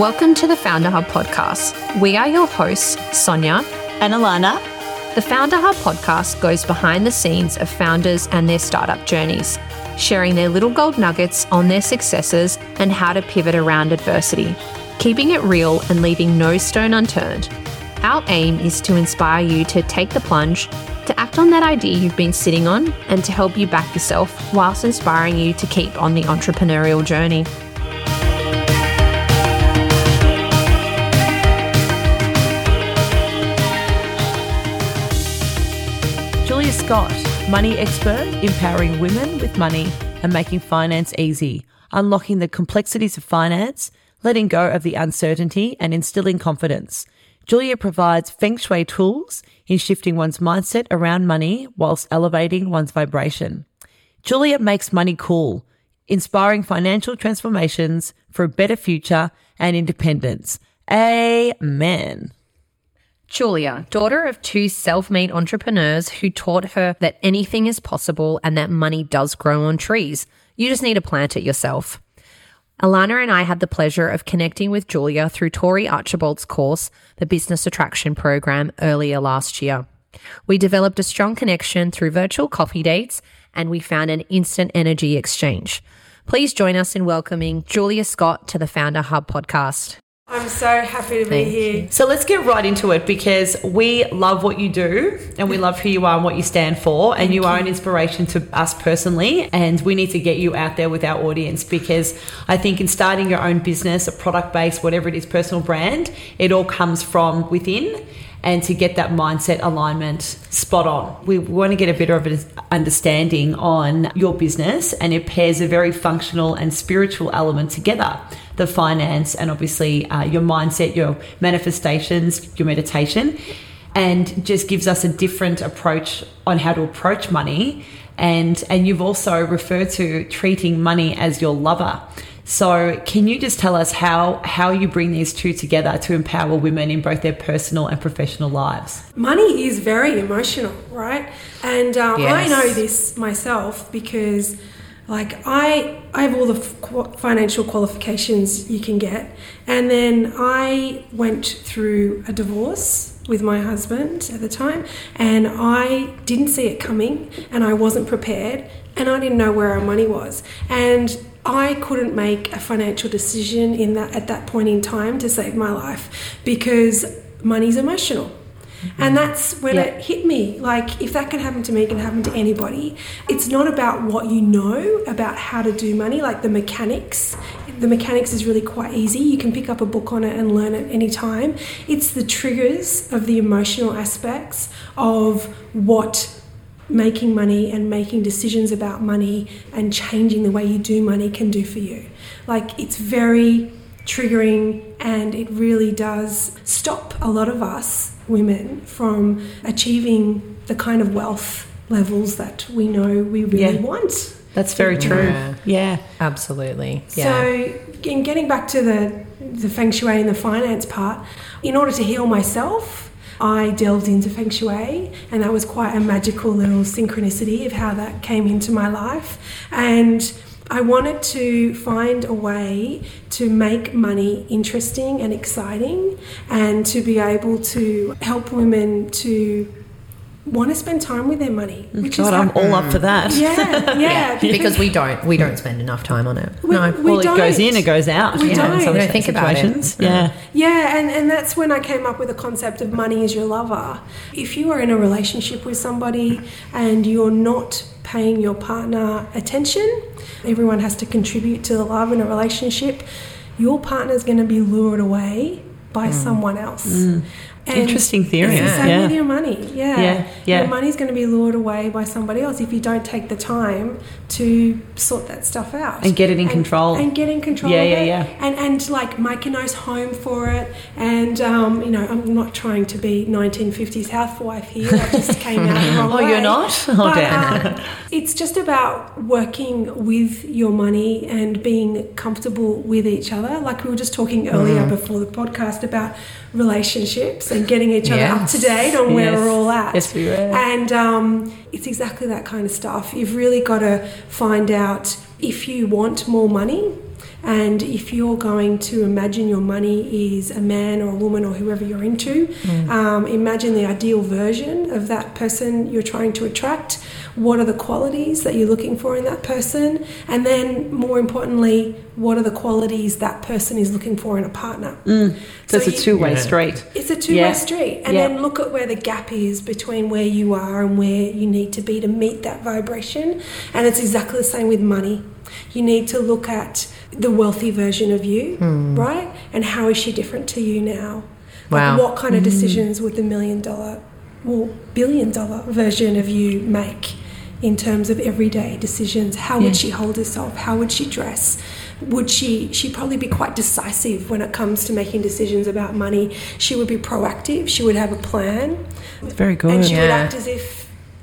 Welcome to the Founder Hub podcast. We are your hosts, Sonia and Alana. The Founder Hub podcast goes behind the scenes of founders and their startup journeys, sharing their little gold nuggets on their successes and how to pivot around adversity, keeping it real and leaving no stone unturned. Our aim is to inspire you to take the plunge, to act on that idea you've been sitting on, and to help you back yourself whilst inspiring you to keep on the entrepreneurial journey. Scott, money expert, empowering women with money and making finance easy, unlocking the complexities of finance, letting go of the uncertainty, and instilling confidence. Julia provides feng shui tools in shifting one's mindset around money whilst elevating one's vibration. Julia makes money cool, inspiring financial transformations for a better future and independence. Amen. Julia, daughter of two self made entrepreneurs who taught her that anything is possible and that money does grow on trees. You just need to plant it yourself. Alana and I had the pleasure of connecting with Julia through Tory Archbold's course, the Business Attraction Program, earlier last year. We developed a strong connection through virtual coffee dates and we found an instant energy exchange. Please join us in welcoming Julia Scott to the Founder Hub podcast. I'm so happy to be here. So let's get right into it because we love what you do and we love who you are and what you stand for. And you, you are an inspiration to us personally. And we need to get you out there with our audience because I think in starting your own business, a product based, whatever it is, personal brand, it all comes from within and to get that mindset alignment spot on. We want to get a bit of an understanding on your business, and it pairs a very functional and spiritual element together the finance and obviously uh, your mindset, your manifestations, your meditation, and just gives us a different approach on how to approach money. And, and you've also referred to treating money as your lover. So, can you just tell us how how you bring these two together to empower women in both their personal and professional lives? Money is very emotional, right? And uh, yes. I know this myself because like I, I have all the financial qualifications you can get, and then I went through a divorce with my husband at the time, and I didn't see it coming, and I wasn't prepared, and I didn't know where our money was, and I couldn't make a financial decision in that at that point in time to save my life because money's emotional Mm-hmm. And that's when yeah. it hit me. Like, if that can happen to me, it can happen to anybody. It's not about what you know about how to do money, like the mechanics. The mechanics is really quite easy. You can pick up a book on it and learn it anytime. It's the triggers of the emotional aspects of what making money and making decisions about money and changing the way you do money can do for you. Like, it's very triggering and it really does stop a lot of us women from achieving the kind of wealth levels that we know we really yeah. want. That's very true. Yeah, yeah. absolutely. Yeah. So, in getting back to the the feng shui and the finance part, in order to heal myself, I delved into feng shui, and that was quite a magical little synchronicity of how that came into my life. And I wanted to find a way to make money interesting and exciting and to be able to help women to want to spend time with their money. Which God, is I'm all up for that. Yeah, yeah. yeah because, because, we don't we don't spend enough time on it. We, no, we well, don't. it goes in, it goes out. We don't. we don't think about it. Yeah, yeah, and and that's when I came up with the concept of money as your lover. If you are in a relationship with somebody and you're not paying your partner attention. Everyone has to contribute to the love in a relationship. Your partner is going to be lured away by mm. someone else. Mm. Interesting theory. It's the same yeah. with your money. Yeah. yeah. yeah. Your money's going to be lured away by somebody else if you don't take the time to sort that stuff out and get it in and, control. And get in control. Yeah, yeah, yeah. And and like make a nice home for it. And um, you know, I'm not trying to be 1950s housewife here. I just came out the wrong oh, way. you're not. Oh, but, damn. Uh, it's just about working with your money and being comfortable with each other. Like we were just talking earlier mm. before the podcast about relationships and getting each other up to date on where yes. we're all at. Yes, we were. And um, it's exactly that kind of stuff. You've really got to find out if you want more money, and if you're going to imagine your money is a man or a woman or whoever you're into, mm. um, imagine the ideal version of that person you're trying to attract. What are the qualities that you're looking for in that person? And then, more importantly, what are the qualities that person is looking for in a partner? Mm. So, so, it's a two way yeah. street. It's a two way yeah. street. And yeah. then look at where the gap is between where you are and where you need to be to meet that vibration. And it's exactly the same with money. You need to look at the wealthy version of you, mm. right? And how is she different to you now? Wow. Like what kind of hmm. decisions would the million dollar, well, billion dollar version of you make in terms of everyday decisions? How would she hold herself? How would she dress? Would she she'd probably be quite decisive when it comes to making decisions about money. She would be proactive, she would have a plan. It's Very good. And she yeah. would act as if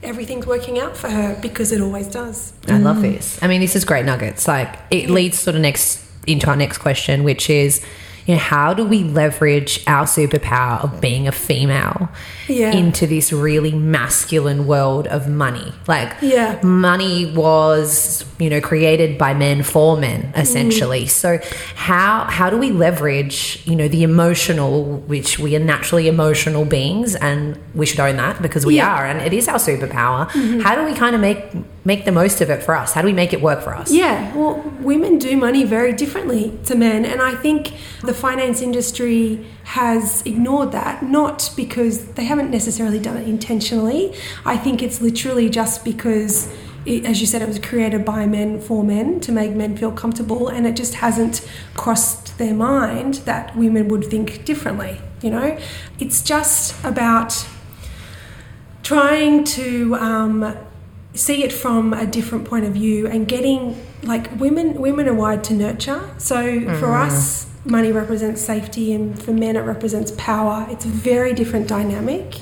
everything's working out for her because it always does. I love this. I mean, this is great nuggets. Like it leads sort of next into our next question, which is you know, how do we leverage our superpower of being a female yeah. into this really masculine world of money? Like, yeah. money was, you know, created by men for men, essentially. Mm. So, how how do we leverage, you know, the emotional, which we are naturally emotional beings, and we should own that because we yeah. are, and it is our superpower. Mm-hmm. How do we kind of make make the most of it for us? How do we make it work for us? Yeah, well, women do money very differently to men, and I think the finance industry has ignored that, not because they haven't necessarily done it intentionally. I think it's literally just because. As you said, it was created by men for men to make men feel comfortable, and it just hasn't crossed their mind that women would think differently. You know, it's just about trying to um, see it from a different point of view and getting like women women are wired to nurture so mm. for us money represents safety and for men it represents power it's a very different dynamic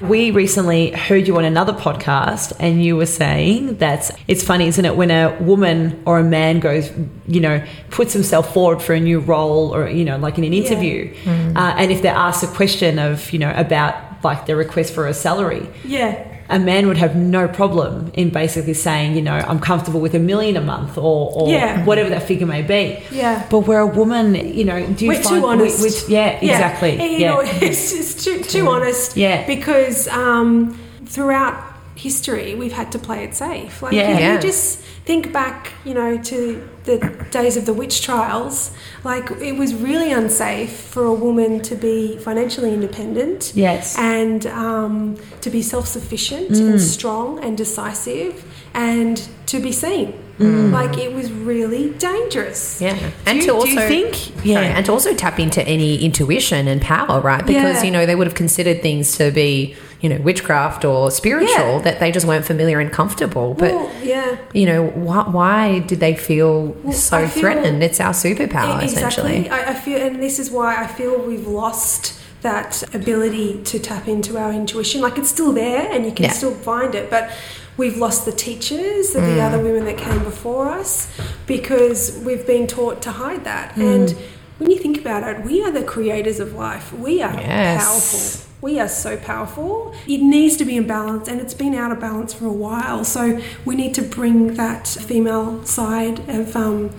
we recently heard you on another podcast and you were saying that it's funny, isn't it, when a woman or a man goes, you know, puts himself forward for a new role or, you know, like in an interview, yeah. mm. uh, and if they're asked a question of, you know, about like their request for a salary. Yeah a man would have no problem in basically saying, you know, I'm comfortable with a million a month or, or yeah. whatever that figure may be. Yeah. But where a woman, you know, do you we're find too honest? Which, yeah, yeah, exactly. You yeah. know, it's just too, too honest. Yeah. Because um, throughout history, we've had to play it safe. Like, yeah. you, yeah. you just think back, you know, to the days of the witch trials, like it was really unsafe for a woman to be financially independent. Yes. And um, to be self sufficient mm. and strong and decisive and to be seen. Mm. Like it was really dangerous. Yeah, and you, to also think, yeah, sorry, and to also tap into any intuition and power, right? Because yeah. you know they would have considered things to be you know witchcraft or spiritual yeah. that they just weren't familiar and comfortable. But well, yeah, you know why, why did they feel well, so feel, threatened? It's our superpower, exactly. essentially. I, I feel, and this is why I feel we've lost that ability to tap into our intuition. Like it's still there, and you can yeah. still find it, but we've lost the teachers of mm. the other women that came before us because we've been taught to hide that. Mm. And when you think about it, we are the creators of life. We are yes. powerful we are so powerful. It needs to be in balance, and it's been out of balance for a while. So we need to bring that female side of um,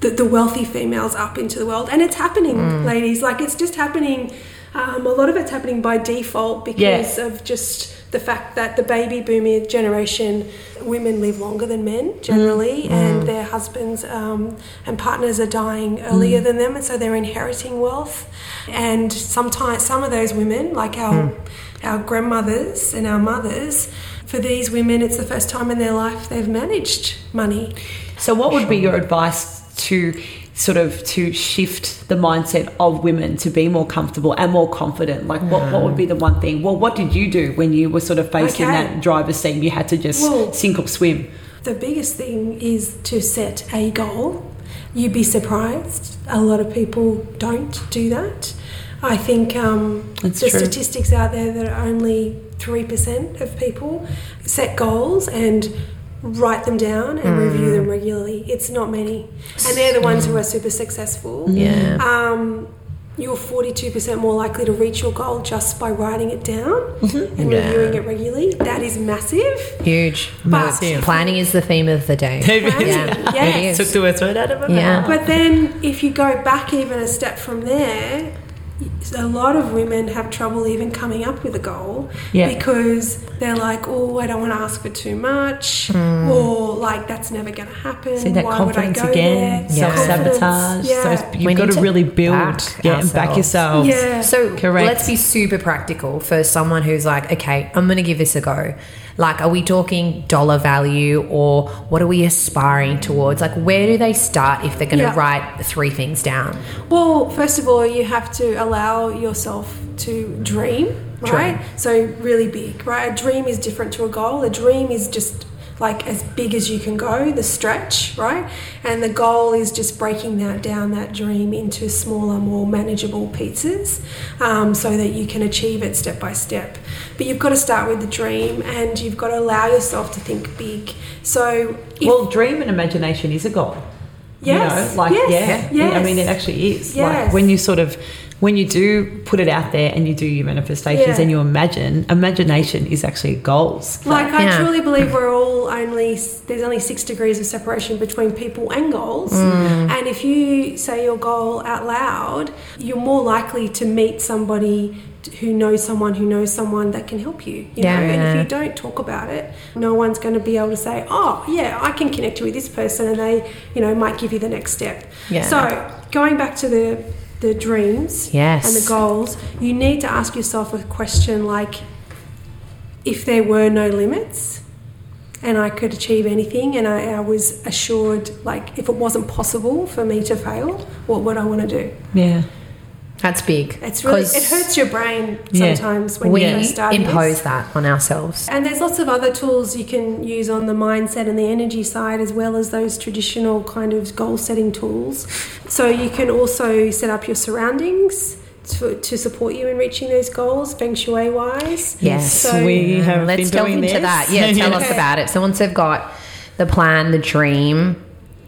the, the, wealthy females up into the world, and it's happening, mm. ladies. Like it's just happening. Um, a lot of it's happening by default because yeah. of just the fact that the baby boomer generation, women live longer than men generally, mm. and mm. their husbands um, and partners are dying earlier mm. than them, and so they're inheriting wealth. And sometimes some of those women, like our mm. our grandmothers and our mothers, for these women, it's the first time in their life they've managed money. So, what would be your advice to sort of to shift the mindset of women to be more comfortable and more confident? Like, what, what would be the one thing? Well, what did you do when you were sort of faced okay. in that driver's seat? You had to just well, sink or swim. The biggest thing is to set a goal. You'd be surprised. A lot of people don't do that. I think um, the true. statistics out there that only 3% of people set goals and write them down and mm. review them regularly. It's not many, and they're the ones who are super successful. Yeah. Um, you're 42% more likely to reach your goal just by writing it down Mm-hmm. and reviewing it regularly. That is massive. Huge. But Planning is the theme of the day. Planning, Yeah, yes. it is. Took the words right out of my Yeah. mouth. But then, if you go back even a step from there, a lot of women have trouble even coming up with a goal Yeah. because they're like, oh, I don't want to ask for too much, hmm. or like that's never going to happen. See that Why confidence would I go again. Yeah. self sabotage. Confidence, Yeah. So We you've got need to to really build, back yeah, and back ourselves. yourself. yeah. So Correct. let's be super practical for someone who's like, okay, I'm going to give this a go. Like, are we talking dollar value or what are we aspiring towards? Like, where do they start if they're going to Yeah. write three things down? Well, first of all, you have to allow yourself to dream, right? So, really big, right? A dream is different to a goal. A dream is just like as big as you can go, the stretch, right? And the goal is just breaking that down, that dream, into smaller, more manageable pieces um, so that you can achieve it step by step. But you've got to start with the dream and you've got to allow yourself to think big. So, if, Well, dream and imagination is a goal. Yes, You know, like, yes, yeah. yes. I mean, it actually is. Like, Yes. when you sort of, when you do put it out there and you do your manifestations Yeah. and you imagine, imagination is actually goals. Like I Yeah. truly believe we're all only there's only six degrees of separation between people and goals, Mm. and if you say your goal out loud, you're more likely to meet somebody who knows someone who knows someone that can help you. You know, and if you don't talk about it, no one's going to be able to say, "Oh, yeah, I can connect you with this person," and they, you know, might give you the next step. Yeah. So going back to the the dreams Yes. and the goals, you need to ask yourself a question like if there were no limits and I could achieve anything and I, I was assured like if it wasn't possible for me to fail, what would I want to do? Yeah. That's big. It's really 'Cause it hurts your brain Yeah. sometimes when We you first start. impose this. that on ourselves. And there's lots of other tools you can use on the mindset and the energy side, as well as those traditional kind of goal setting tools. So you can also set up your surroundings to, to support you in reaching those goals, feng shui wise. Yes. So- we have mm. Let's been delve doing into this. that. Yeah, tell us about it. So once they've got the plan, the dream,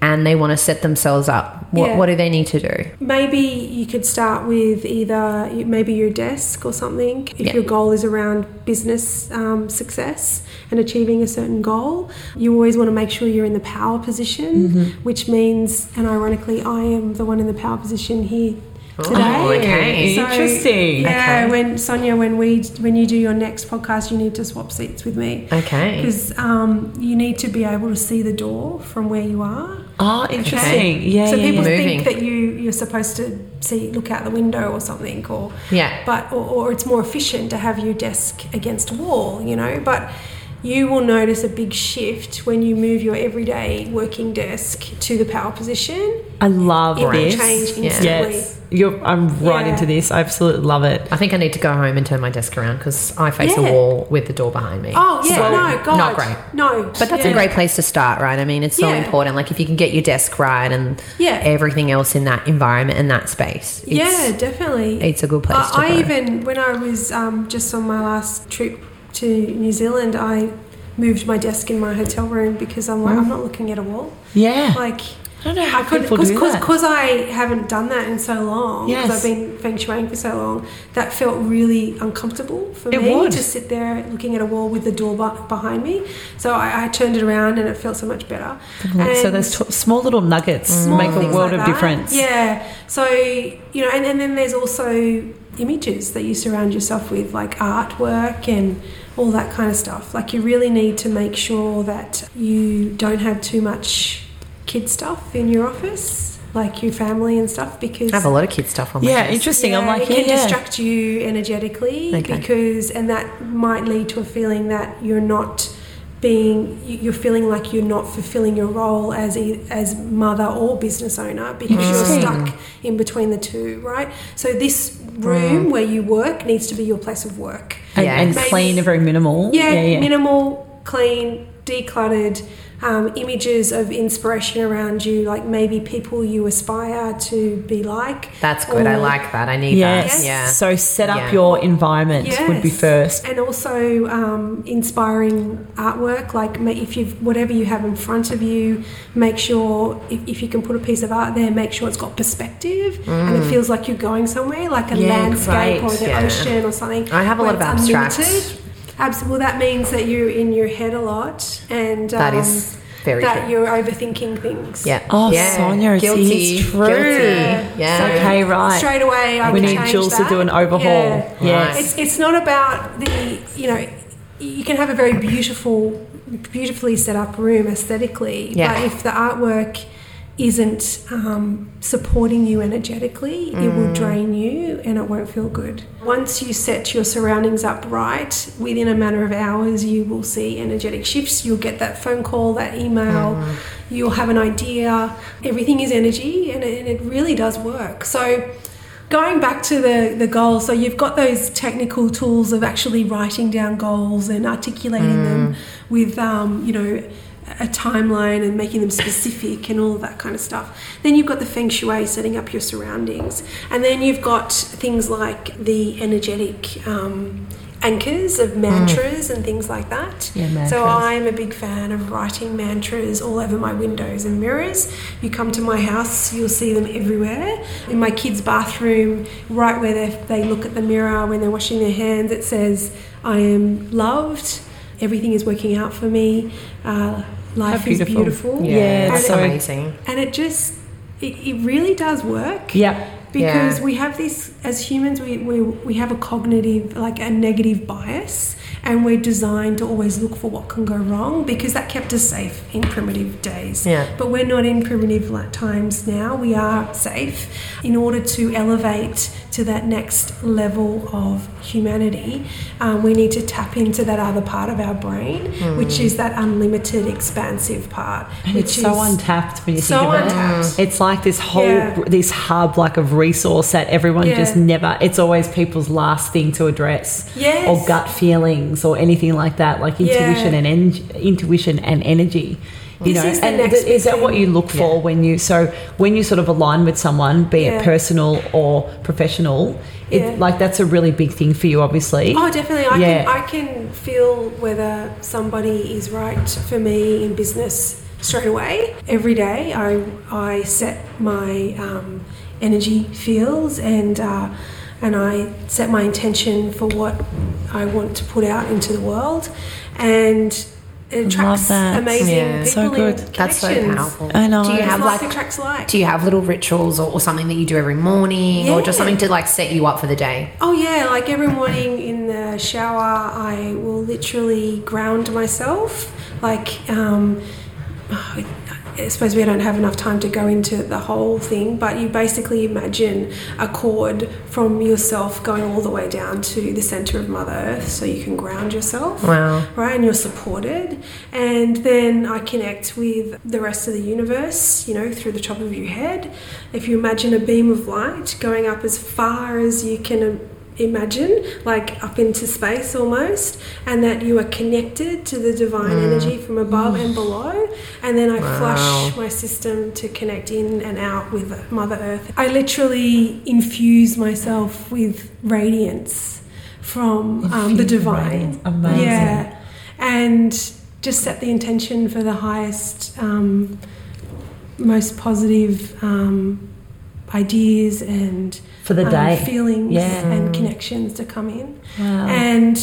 and they want to set themselves up, what, Yeah. what do they need to do? Maybe you could start with either maybe your desk or something if Yeah. your goal is around business um, success and achieving a certain goal. You always want to make sure you're in the power position, Mm-hmm. which means, and ironically, I am the one in the power position here today. Oh, okay. So, Interesting. Yeah, Okay. when Sonia, when we when you do your next podcast, you need to swap seats with me Okay. because um, you need to be able to see the door from where you are. Oh, interesting. Yeah, so yeah, people yeah. Think that you you're supposed to see look out the window or something, or Yeah. but or, or it's more efficient to have your desk against a wall, you know. But you will notice a big shift when you move your everyday working desk to the power position. I love It this. change Yeah. instantly. Yes. You're, I'm right Yeah. into this. I absolutely love it. I think I need to go home and turn my desk around because I face Yeah. a wall with the door behind me. Oh yeah, So, no, God, Not great. No, But that's yeah. a great place to start, right? I mean, it's so Yeah. important. Like if you can get your desk right and Yeah. everything else in that environment and that space. It's, yeah, definitely. it's a good place I, to I go. even when I was um, just on my last trip to New Zealand, I moved my desk in my hotel room because I'm like I'm not looking at a wall. Yeah. Like I don't know how I could people do that. because I haven't done that in so long. Because Yes. I've been feng shuiing for so long. That felt really uncomfortable for It me would. to sit there looking at a wall with the door behind me. So I, I turned it around and it felt so much better. so And- those t- small little nuggets small make a world like of difference. Yeah. So, you know, and, and then there's also images that you surround yourself with, like artwork and all that kind of stuff. Like, you really need to make sure that you don't have too much kid stuff in your office, like your family and stuff, because. I have a lot of kid stuff on my Yeah, desk. interesting. I'm Yeah, like, it yeah, can yeah. distract you energetically Okay. because, and that might lead to a feeling that you're not being, you- you're feeling like you're not fulfilling your role as a, as mother or business owner because mm-hmm. you're stuck in between the two, right? So this room mm. where you work needs to be your place of work. And, Yeah. and Maybe- clean and very minimal. Yeah, yeah. yeah. minimal, clean, decluttered. Um, images of inspiration around you, like maybe people you aspire to be like. That's good. I like that. I need Yes. that. Yeah. So set up Yeah. your environment would be first. and also um, inspiring artwork. Like if you've whatever you have in front of you, make sure if, if you can put a piece of art there, make sure it's got perspective and it feels like you're going somewhere, like a Yeah, landscape great. or the Mm. Yeah. ocean or something. I have a lot of it's abstracts. unlimited. Abs- well, that means that you're in your head a lot, and um, That is very that true. you're overthinking things. yeah. Oh, yeah. Sonia, it's- guilty. it's true. Guilty. Yeah. Okay, right. Straight away, I we need change Jules to do an overhaul. Yeah. Yes. It's, it's not about the, you know, you can have a very beautiful, beautifully set up room aesthetically, Yeah. but if the artwork isn't um, supporting you energetically, it will Mm. drain you and it won't feel good. Once you set your surroundings up right, within a matter of hours, you will see energetic shifts. You'll get that phone call, that email, Mm. you'll have an idea. Everything is energy and it, and it really does work. So, going back to the, the goals, so you've got those technical tools of actually writing down goals and articulating them with, um, you know, a timeline and making them specific and all that kind of stuff. Then you've got the feng shui, setting up your surroundings. And then you've got things like the energetic um, anchors of mantras and things like that. Yeah, So. I'm a big fan of writing mantras all over my windows and mirrors. You come to my house, you'll see them everywhere. In my kids' bathroom, right where they, they look at the mirror when they're washing their hands, it says, I am loved. Everything is working out for me. Uh, life How is beautiful. beautiful. Yeah. Yeah, it's so- amazing. And it just, it, it really does work Yep. because Yeah. we have this as humans we, we, we have a cognitive like a negative bias and we're designed to always look for what can go wrong because that kept us safe in primitive days Yeah. but we're not in primitive times now we are safe in order to elevate to that next level of humanity um, we need to tap into that other part of our brain which is that unlimited expansive part And which it's so untapped when you so think of untapped. it. It's like this whole Yeah. this hub like of resource that everyone Yeah. just never. It's always people's last thing to address, Yes. or gut feelings, or anything like that, like intuition Yeah. and en- intuition and energy. You This know, is the and next th- is that what you look for when you so when you sort of align with someone, be Yeah. it personal or professional? It, Yeah. Like that's a really big thing for you, obviously. Oh, definitely. I Yeah. can I can feel whether somebody is right for me in business straight away. Every day, I I set my um, energy fields and uh, and I set my intention for what I want to put out into the world, and it attracts that. amazing Yeah. people So good. and That's so powerful. I know. Do you have like like attracts like. do you have little rituals or, or something that you do every morning or just something to like set you up for the day? Oh yeah, like every morning in the shower, I will literally ground myself. Like, um, I suppose we don't have enough time to go into the whole thing, but you basically imagine a cord from yourself going all the way down to the center of Mother Earth, so you can ground yourself Wow. right? And you're supported. And then I connect with the rest of the universe, you know, through the top of your head. If you imagine a beam of light going up as far as you can imagine, like up into space almost, and that you are connected to the divine energy from above and below. And then I flush my system to connect in and out with Mother Earth. I literally infuse myself with radiance from um, the divine. Amazing. Yeah, and just set the intention for the highest, um, most positive um, ideas and For the um, day. feelings Yeah. and connections to come in. Wow. And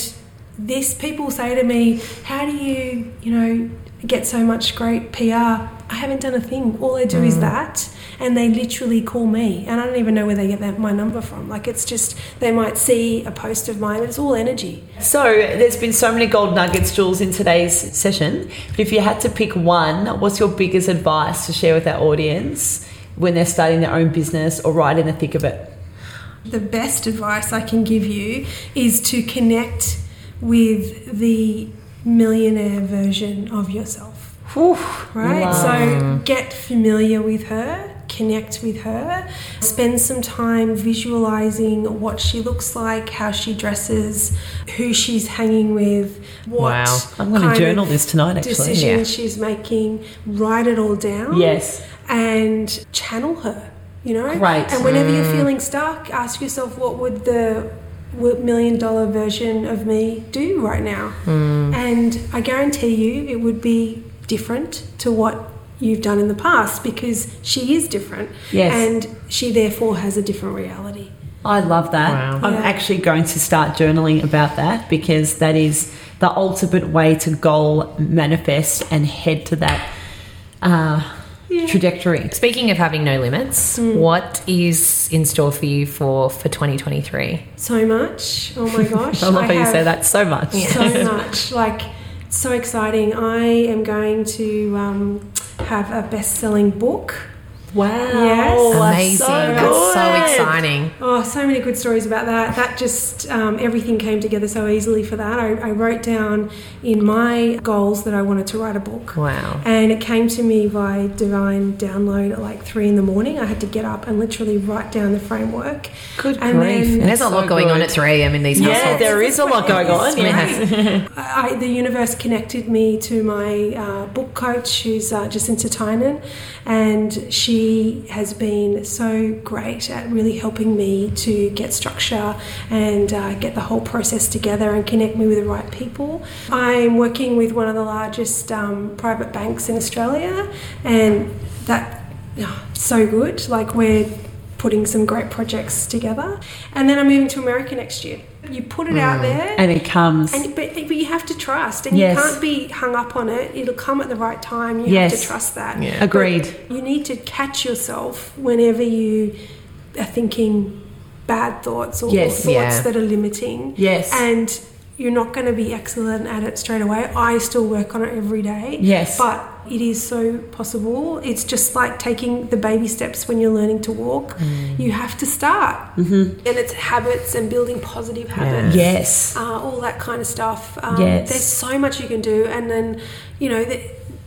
this people say to me, "How do you, you know, get so much great PR?" I haven't done a thing. All I do Mm. is that, and they literally call me, and I don't even know where they get that, my number from. Like it's just they might see a post of mine. It's all energy. So there's been so many gold nuggets, Jules, in today's session. But if you had to pick one, what's your biggest advice to share with our audience when they're starting their own business or right in the thick of it? The best advice I can give you is to connect with the millionaire version of yourself. Whew, Right? love. So get familiar with her, connect with her. Spend some time visualizing what she looks like, how she dresses, who she's hanging with, what Wow. I'm going to journal this tonight, actually. decisions Yeah. she's making. Write it all down. Yes. And channel her. You know. Great. And whenever you're feeling stuck, ask yourself, what would the million dollar version of me do right now? And I guarantee you, it would be different to what you've done in the past because she is different. Yes. And she therefore has a different reality. I love that. Wow. I'm Yeah. actually going to start journaling about that because that is the ultimate way to goal manifest and head to that uh, Yeah. trajectory. Speaking of having no limits, what is in store for you for for 2023? So much. Oh my gosh. I love how you say that so much. so much. Like, so exciting. I am going to um, have a best selling book. Wow. Yes. that's Amazing. So That's so exciting. Oh, so many good stories about that. That just, um, everything came together so easily for that. I, I wrote down in my goals that I wanted to write a book. Wow. And it came to me by divine download at like three in the morning. I had to get up and literally write down the framework. Good And grief. then- And there's a So lot going on at 3 a.m. in these Yeah, households. there is a lot going on. Yes. I, the universe connected me to my uh, book coach, who's uh, Jacinta Tynan, and she has been so great at really helping me to get structure and uh, get the whole process together and connect me with the right people. I'm working with one of the largest um, private banks in Australia, and that oh, so good. Like we're putting some great projects together, and then I'm moving to America next year. You put it out mm. there, And it comes. and but, but you have to trust, and Yes. you can't be hung up on it. It'll come at the right time. You have to trust that. Yeah. Agreed. But you need to catch yourself whenever you are thinking bad thoughts or Yes. thoughts Yeah. that are limiting. Yes. and you're not going to be excellent at it straight away. I still work on it every day. Yes. but it is so possible. It's just like taking the baby steps when you're learning to walk. Mm. You have to start, mm-hmm. and it's habits and building positive habits yes. uh, all that kind of stuff. Um, Yes. There's so much you can do, and then you know the,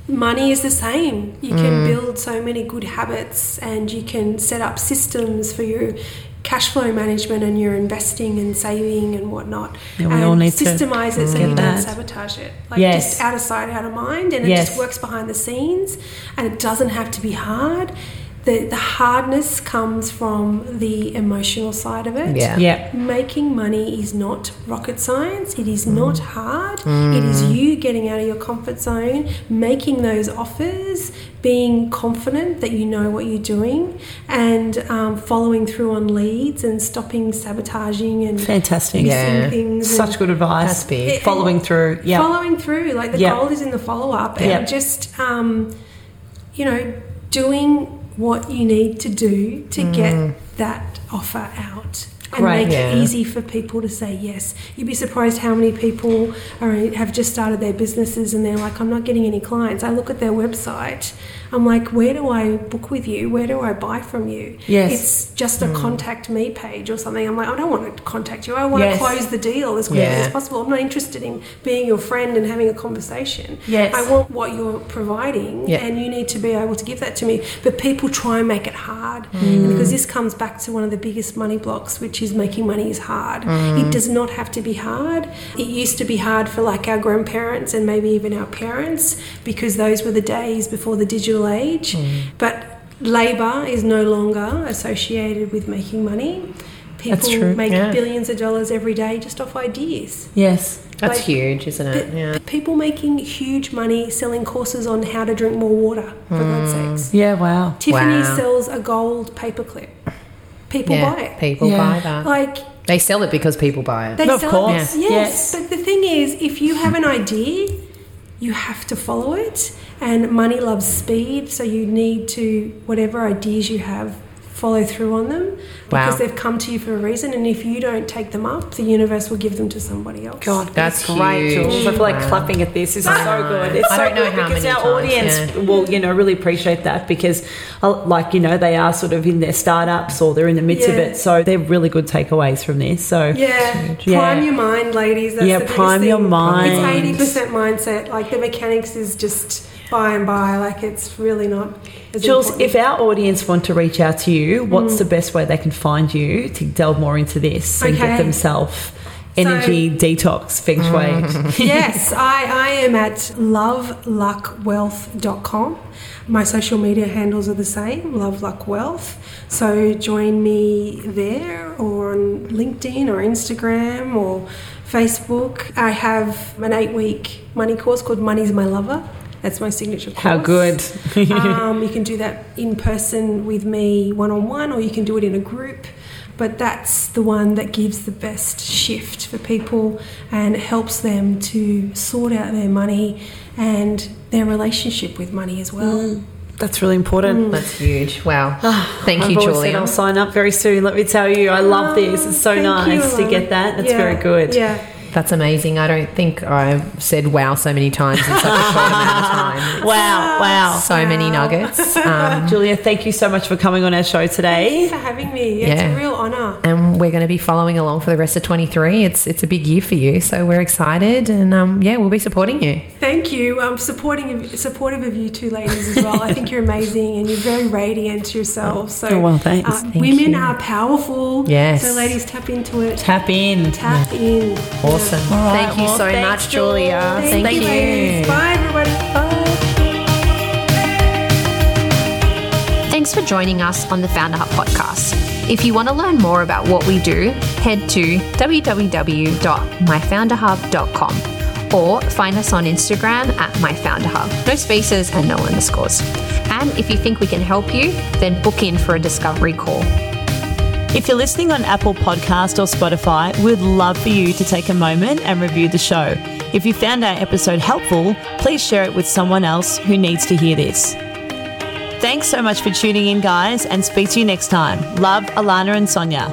money is the same. You can build so many good habits, and you can set up systems for your cash flow management and your investing and saving and whatnot. Yeah, we and all need to systemize it so get you don't sabotage it. Like Yes. just out of sight, out of mind, and it Yes. just works behind the scenes, and it doesn't have to be hard. The, the hardness comes from the emotional side of it. Yeah. Yeah. Making money is not rocket science. It is mm. not hard. It is mm. you getting out of your comfort zone, making those offers, being confident that you know what you're doing, and um, following through on leads and stopping sabotaging and Fantastic. Yeah. things. Such good advice. It- Following through. Yeah. Following through, like the Yeah. gold is in the follow up, and Yeah. just um, you know doing what you need to do to get that offer out and make Yeah. it easy for people to say yes. You'd be surprised how many people are, have just started their businesses and they're like, I'm not getting any clients. I look at their website. I'm like, where do I book with you? Where do I buy from you? Yes. It's just a mm. contact me page or something. I'm like, I don't want to contact you. I want Yes. to close the deal as quickly Yeah. as possible. I'm not interested in being your friend and having a conversation. Yes. I want what you're providing, Yeah. and you need to be able to give that to me. But people try and make it hard, mm. and because this comes back to one of the biggest money blocks, which is making money is hard. Mm. It does not have to be hard. It used to be hard for like our grandparents and maybe even our parents because those were the days before the digital age. Mm. But labour is no longer associated with making money. People That's true, make yeah. billions of dollars every day just off ideas. Yes. That's Like- huge, isn't it? But Yeah. People making huge money selling courses on how to drink more water, for God's mm. sakes. Yeah. Wow. Tiffany Wow. sells a gold paperclip. People yeah. buy it. People Yeah. buy that. Like they sell it because people buy it. they Of sell course, it. Yes. yes. But the thing is, if you have an idea, you have to follow it. And money loves speed, so you need to whatever ideas you have follow through on them because Wow. they've come to you for a reason and if you don't take them up the universe will give them to somebody else God, That's that's, great. huge. Jules. I feel like Wow. clapping at this. This is I so good. It's I so don't know good how because many our times, audience yeah. will, you know, really appreciate that because, uh, like, you know, they are sort of in their startups or they're in the midst of it. So they're really good takeaways from this. So Yeah, Yeah. prime your mind, ladies. That's Yeah, the biggest prime your mind. It's eighty percent mindset. Like the mechanics is just by and by. Like it's really not. Jules, important. if our audience want to reach out to you, what's mm. the best way they can find you to delve more into this and get themselves energy so, detox feng shui? yes, I, I am at loveluckwealth.com. My social media handles are the same, Love Luck Wealth. So join me there or on LinkedIn or Instagram or Facebook. I have an eight week money course called Money's My Lover. That's my signature course. How good. um, you can do that in person with me one on one, or you can do it in a group. But that's the one that gives the best shift for people and helps them to sort out their money and their relationship with money as well. Mm. That's really important. Mm. That's huge. Wow. Thank you, I've Julia. Said I'll sign up very soon. Let me tell you, I love this. It's so nice you, to get that. That's yeah. very good. Yeah. That's amazing. I don't think I've said wow so many times in such a short amount of time. wow, wow. So wow. many nuggets. Um, Julia, thank you so much for coming on our show today. Thank you for having me. It's yeah. a real honour. And we're going to be following along for the rest of 23. It's it's a big year for you, so we're excited and um, yeah, we'll be supporting you. Thank you. I'm supporting supportive of you two ladies as well. I think you're amazing and you're very radiant yourselves. So oh, well, thanks. Uh, thank women you. are powerful. Yes. So ladies, tap into it. Tap in. Tap yeah. in. Awesome. Awesome. Right, Thank you well, so much, Julia. Thank, Thank you. you. Bye, everybody. Bye. Thanks for joining us on the Founder Hub podcast. If you want to learn more about what we do, head to www.myfounderhub.com or find us on Instagram at myfounderhub. No spaces and no underscores. And if you think we can help you, then book in for a discovery call. If you're listening on Apple Podcast or Spotify, we'd love for you to take a moment and review the show. If you found our episode helpful, please share it with someone else who needs to hear this. Thanks so much for tuning in, guys, and speak to you next time. Love, Alana and Sonia.